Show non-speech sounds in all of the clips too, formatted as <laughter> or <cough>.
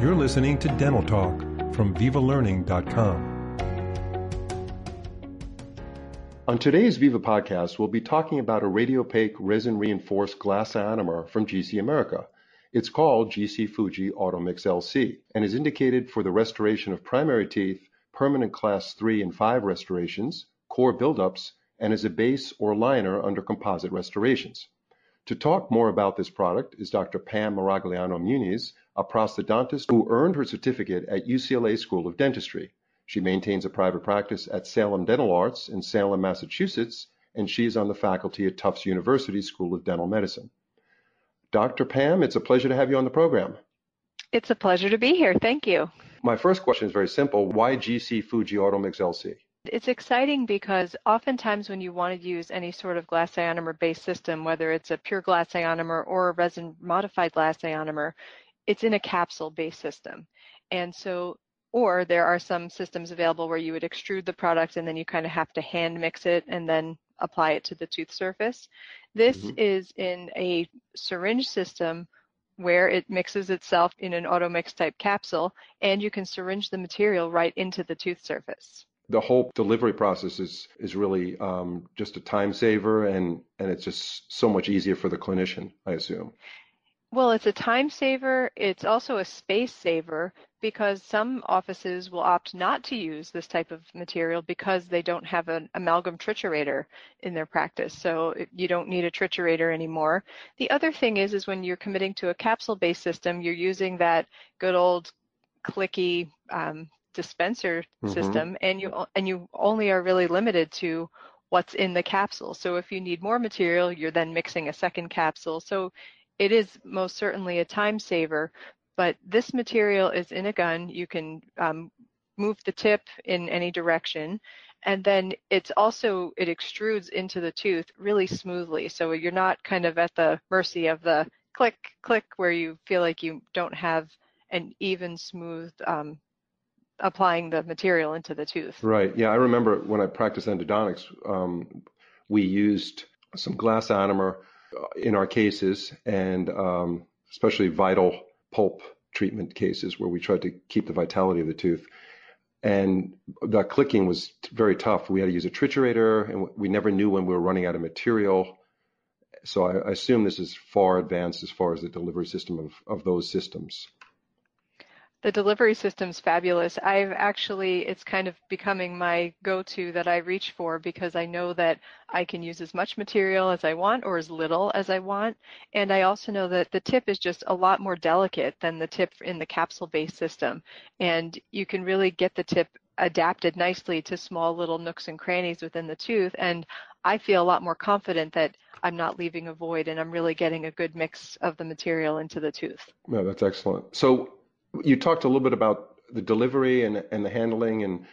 You're listening to Dental Talk from VivaLearning.com. On today's Viva podcast, we'll be talking about a radiopaque resin reinforced glass ionomer from GC America. It's called GC Fuji Automix LC and is indicated for the restoration of primary teeth, permanent class 3 and 5 restorations, core buildups, and as a base or liner under composite restorations. To talk more about this product is Dr. Pam Maragliano Muniz, a prosthodontist who earned her certificate at UCLA School of Dentistry. She maintains a private practice at Salem Dental Arts in Salem, Massachusetts, and she is on the faculty at Tufts University School of Dental Medicine. Dr. Pam, it's a pleasure to have you on the program. It's a pleasure to be here. Thank you. My first question is very simple. Why GC Fuji Automix LC? It's exciting because oftentimes when you want to use any sort of glass ionomer based system, whether it's a pure glass ionomer or a resin modified glass ionomer, it's in a capsule based system. And so, or there are some systems available where you would extrude the product and then you kind of have to hand mix it and then apply it to the tooth surface. This mm-hmm. is in a syringe system where it mixes itself in an automix type capsule and you can syringe the material right into the tooth surface the whole delivery process is is really um, just a time saver and and it's just so much easier for the clinician i assume. Well it's a time saver. It's also a space saver because some offices will opt not to use this type of material because they don't have an amalgam triturator in their practice. So you don't need a triturator anymore. The other thing is is when you're committing to a capsule based system you're using that good old clicky um, dispenser mm-hmm. system and you and you only are really limited to what's in the capsule. So if you need more material, you're then mixing a second capsule. So it is most certainly a time saver, but this material is in a gun. You can um, move the tip in any direction. And then it's also, it extrudes into the tooth really smoothly. So you're not kind of at the mercy of the click, click, where you feel like you don't have an even smooth um, applying the material into the tooth. Right. Yeah, I remember when I practiced endodontics, um, we used some glass ionomer uh, in our cases, and um, especially vital pulp treatment cases where we tried to keep the vitality of the tooth. And the clicking was very tough. We had to use a triturator, and we never knew when we were running out of material. So I, I assume this is far advanced as far as the delivery system of, of those systems the delivery system's fabulous. I've actually, it's kind of becoming my go-to that I reach for because I know that I can use as much material as I want or as little as I want. And I also know that the tip is just a lot more delicate than the tip in the capsule-based system. And you can really get the tip adapted nicely to small little nooks and crannies within the tooth. And I feel a lot more confident that I'm not leaving a void and I'm really getting a good mix of the material into the tooth. Yeah, that's excellent. So you talked a little bit about the delivery and, and the handling and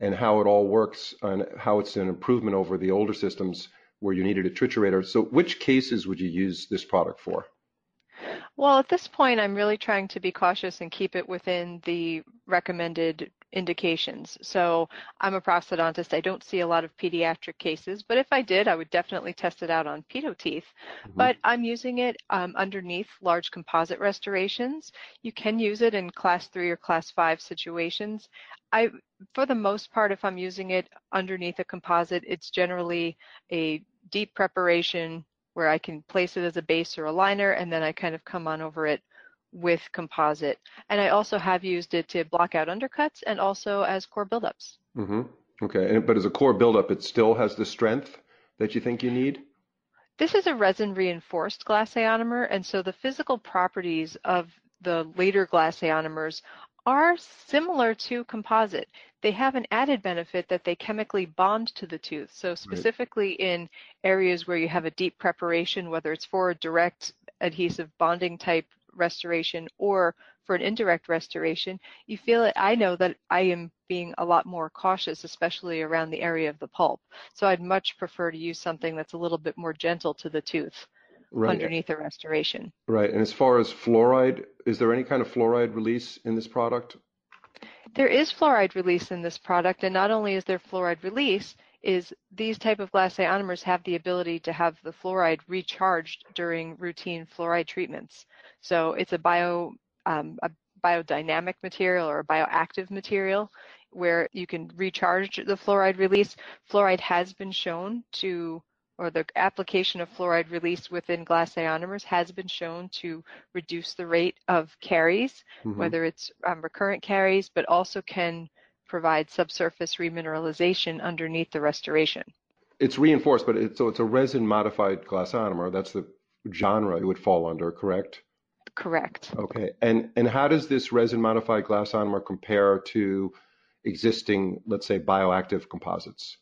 and how it all works and how it's an improvement over the older systems where you needed a triturator. So which cases would you use this product for? Well, at this point, I'm really trying to be cautious and keep it within the recommended indications. So I'm a prosthodontist. I don't see a lot of pediatric cases, but if I did, I would definitely test it out on pedo teeth. Mm-hmm. But I'm using it um, underneath large composite restorations. You can use it in class three or class five situations. I, for the most part, if I'm using it underneath a composite, it's generally a deep preparation where I can place it as a base or a liner, and then I kind of come on over it with composite. And I also have used it to block out undercuts and also as core buildups. Mm-hmm. Okay, and, but as a core buildup, it still has the strength that you think you need? This is a resin reinforced glass ionomer, and so the physical properties of the later glass ionomers are similar to composite. They have an added benefit that they chemically bond to the tooth. So specifically right. in areas where you have a deep preparation, whether it's for a direct adhesive bonding type restoration or for an indirect restoration, you feel it. I know that I am being a lot more cautious, especially around the area of the pulp. So I'd much prefer to use something that's a little bit more gentle to the tooth right. underneath a restoration. Right. And as far as fluoride, is there any kind of fluoride release in this product? There is fluoride release in this product, and not only is there fluoride release, is these type of glass ionomers have the ability to have the fluoride recharged during routine fluoride treatments. So it's a bio um, a biodynamic material or a bioactive material where you can recharge the fluoride release. Fluoride has been shown to or the application of fluoride release within glass ionomers has been shown to reduce the rate of caries, mm-hmm. whether it's um, recurrent caries, but also can provide subsurface remineralization underneath the restoration. It's reinforced, but it's, so it's a resin modified glass ionomer. That's the genre it would fall under, correct? Correct. Okay. And and how does this resin modified glass ionomer compare to existing, let's say, bioactive composites?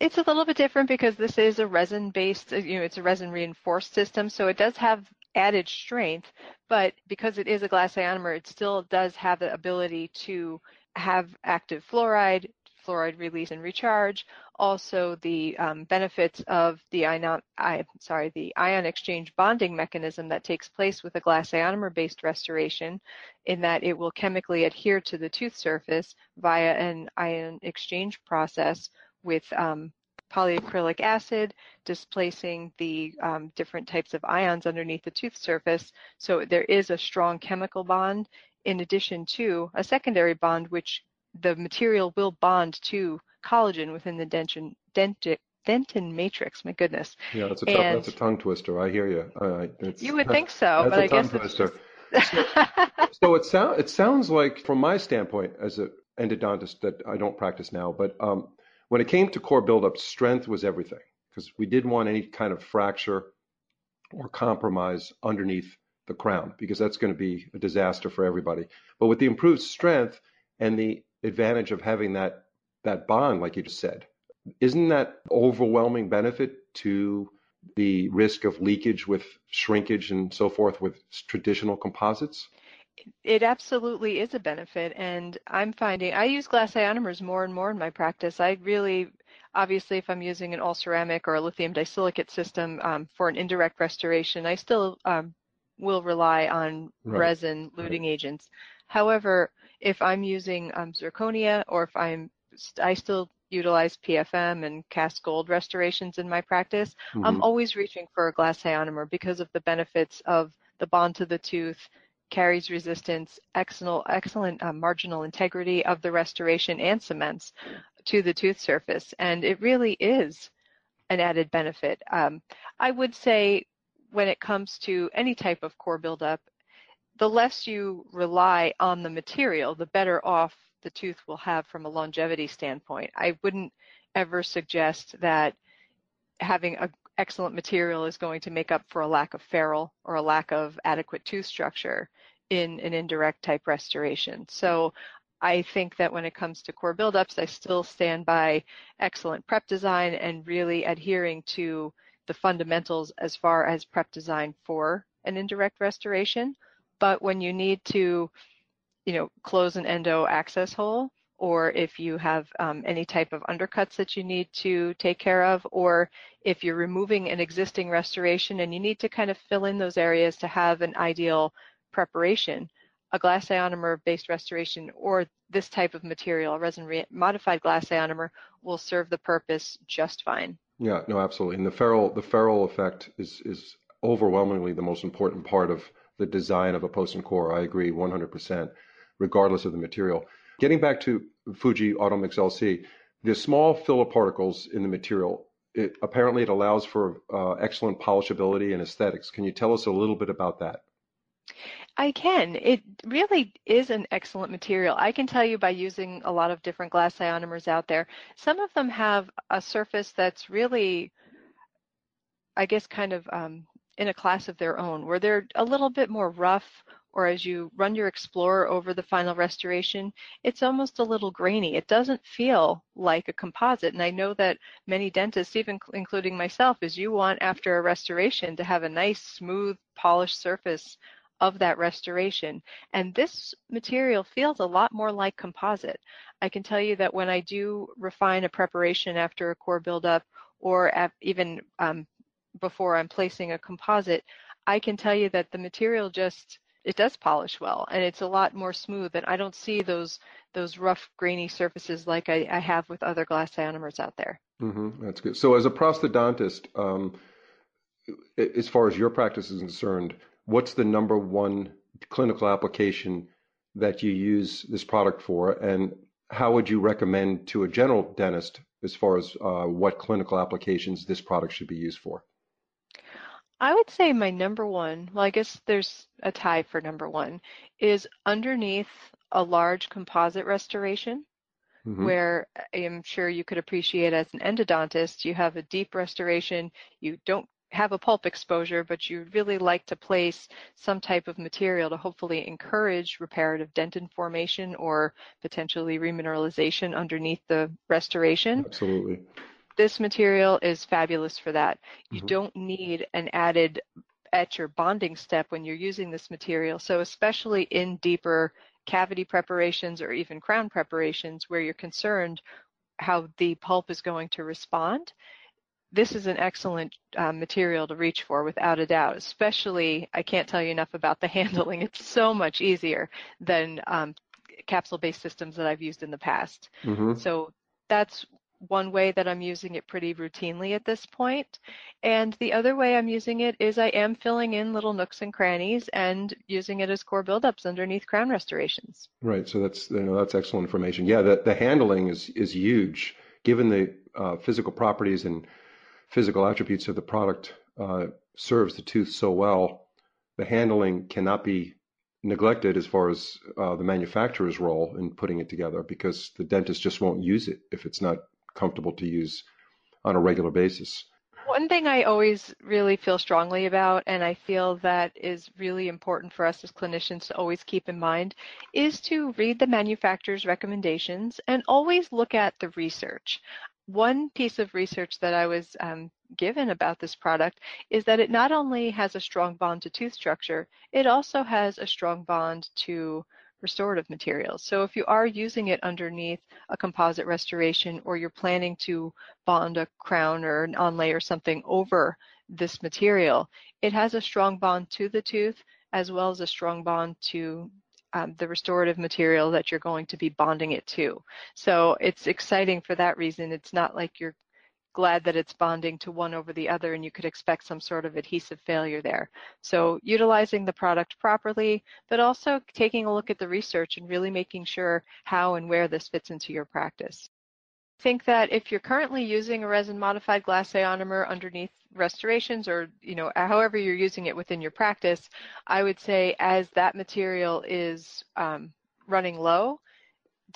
It's a little bit different because this is a resin-based, you know, it's a resin-reinforced system, so it does have added strength, but because it is a glass ionomer, it still does have the ability to have active fluoride, fluoride release and recharge, also the um, benefits of the ion, I, sorry, the ion exchange bonding mechanism that takes place with a glass ionomer-based restoration in that it will chemically adhere to the tooth surface via an ion exchange process with um, polyacrylic acid, displacing the um, different types of ions underneath the tooth surface. So there is a strong chemical bond in addition to a secondary bond, which the material will bond to collagen within the dentin, dentin, dentin matrix. My goodness. Yeah, that's a, and, that's a tongue twister. I hear you. Uh, you would think so, <laughs> but I guess twister. so, <laughs> so it sounds it sounds like, from my standpoint as an endodontist that I don't practice now, but um, when it came to core buildup, strength was everything because we didn't want any kind of fracture or compromise underneath the crown because that's going to be a disaster for everybody. But with the improved strength and the advantage of having that that bond, like you just said, isn't that overwhelming benefit to the risk of leakage with shrinkage and so forth with traditional composites? It absolutely is a benefit and i'm finding i use glass ionomers more and more in my practice i really obviously if i'm using an all ceramic or a lithium disilicate system um, for an indirect restoration i still um, will rely on right. resin luting right. agents however if i'm using um, zirconia or if i'm i still utilize pfm and cast gold restorations in my practice mm-hmm. i'm always reaching for a glass ionomer because of the benefits of the bond to the tooth caries resistance, excellent, excellent uh, marginal integrity of the restoration and cements to the tooth surface. And it really is an added benefit. Um, I would say when it comes to any type of core buildup, the less you rely on the material, the better off the tooth will have from a longevity standpoint. I wouldn't ever suggest that having a excellent material is going to make up for a lack of ferrule or a lack of adequate tooth structure in an indirect type restoration. So I think that when it comes to core buildups, I still stand by excellent prep design and really adhering to the fundamentals as far as prep design for an indirect restoration. But when you need to, you know, close an endo access hole, or if you have um, any type of undercuts that you need to take care of, or if you're removing an existing restoration and you need to kind of fill in those areas to have an ideal preparation, a glass ionomer based restoration or this type of material, a resin modified glass ionomer, will serve the purpose just fine. Yeah, no, absolutely. And the ferrule, the ferrule effect is, is overwhelmingly the most important part of the design of a post and core. I agree 100%, regardless of the material. Getting back to Fuji Automix LC, the small filler particles in the material, it, apparently it allows for uh, excellent polishability and aesthetics. Can you tell us a little bit about that? I can. It really is an excellent material. I can tell you by using a lot of different glass ionomers out there, some of them have a surface that's really, I guess, kind of um, in a class of their own, where they're a little bit more rough or as you run your Explorer over the final restoration, it's almost a little grainy. It doesn't feel like a composite. And I know that many dentists, even including myself, is you want after a restoration to have a nice, smooth, polished surface of that restoration. And this material feels a lot more like composite. I can tell you that when I do refine a preparation after a core buildup or even um, before I'm placing a composite, I can tell you that the material just it does polish well and it's a lot more smooth and I don't see those those rough grainy surfaces like I, I have with other glass ionomers out there. Mm-hmm. That's good. So as a prosthodontist, um, as far as your practice is concerned, what's the number one clinical application that you use this product for, and how would you recommend to a general dentist as far as uh, what clinical applications this product should be used for? I would say my number one, well, I guess there's a tie for number one, is underneath a large composite restoration, mm-hmm. where I am sure you could appreciate as an endodontist, you have a deep restoration, you don't have a pulp exposure, but you really like to place some type of material to hopefully encourage reparative dentin formation or potentially remineralization underneath the restoration. Absolutely. This material is fabulous for that. You mm-hmm. don't need an added etch or bonding step when you're using this material. So especially in deeper cavity preparations or even crown preparations where you're concerned how the pulp is going to respond, this is an excellent uh, material to reach for without a doubt, especially, I can't tell you enough about the <laughs> handling. It's so much easier than um, capsule-based systems that I've used in the past. Mm-hmm. So that's one way that I'm using it pretty routinely at this point. And the other way I'm using it is I am filling in little nooks and crannies and using it as core buildups underneath crown restorations. Right. So that's you know, that's excellent information. Yeah, the, the handling is is huge given the uh, physical properties and physical attributes of the product uh, serves the tooth so well. The handling cannot be neglected as far as uh, the manufacturer's role in putting it together because the dentist just won't use it if it's not comfortable to use on a regular basis. One thing I always really feel strongly about, and I feel that is really important for us as clinicians to always keep in mind, is to read the manufacturer's recommendations and always look at the research. One piece of research that I was um, given about this product is that it not only has a strong bond to tooth structure, it also has a strong bond to restorative materials. So if you are using it underneath a composite restoration or you're planning to bond a crown or an onlay or something over this material, it has a strong bond to the tooth as well as a strong bond to um, the restorative material that you're going to be bonding it to. So it's exciting for that reason. It's not like you're glad that it's bonding to one over the other and you could expect some sort of adhesive failure there. So utilizing the product properly, but also taking a look at the research and really making sure how and where this fits into your practice. Think that if you're currently using a resin modified glass ionomer underneath restorations or you know however you're using it within your practice, I would say as that material is um, running low,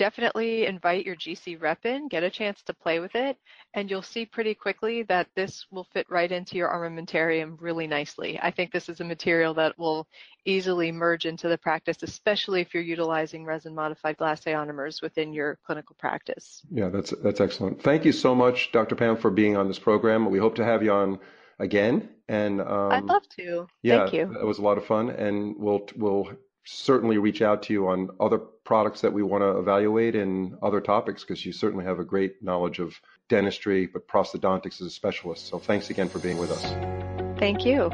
definitely invite your GC rep in, get a chance to play with it, and you'll see pretty quickly that this will fit right into your armamentarium really nicely. I think this is a material that will easily merge into the practice, especially if you're utilizing resin modified glass ionomers within your clinical practice. Yeah, that's that's excellent. Thank you so much, Dr. Pam, for being on this program. We hope to have you on again. And um, I'd love to. Yeah, Thank you. It was a lot of fun, and we'll we'll certainly reach out to you on other products that we want to evaluate and other topics because you certainly have a great knowledge of dentistry, but prosthodontics as a specialist. So thanks again for being with us. Thank you.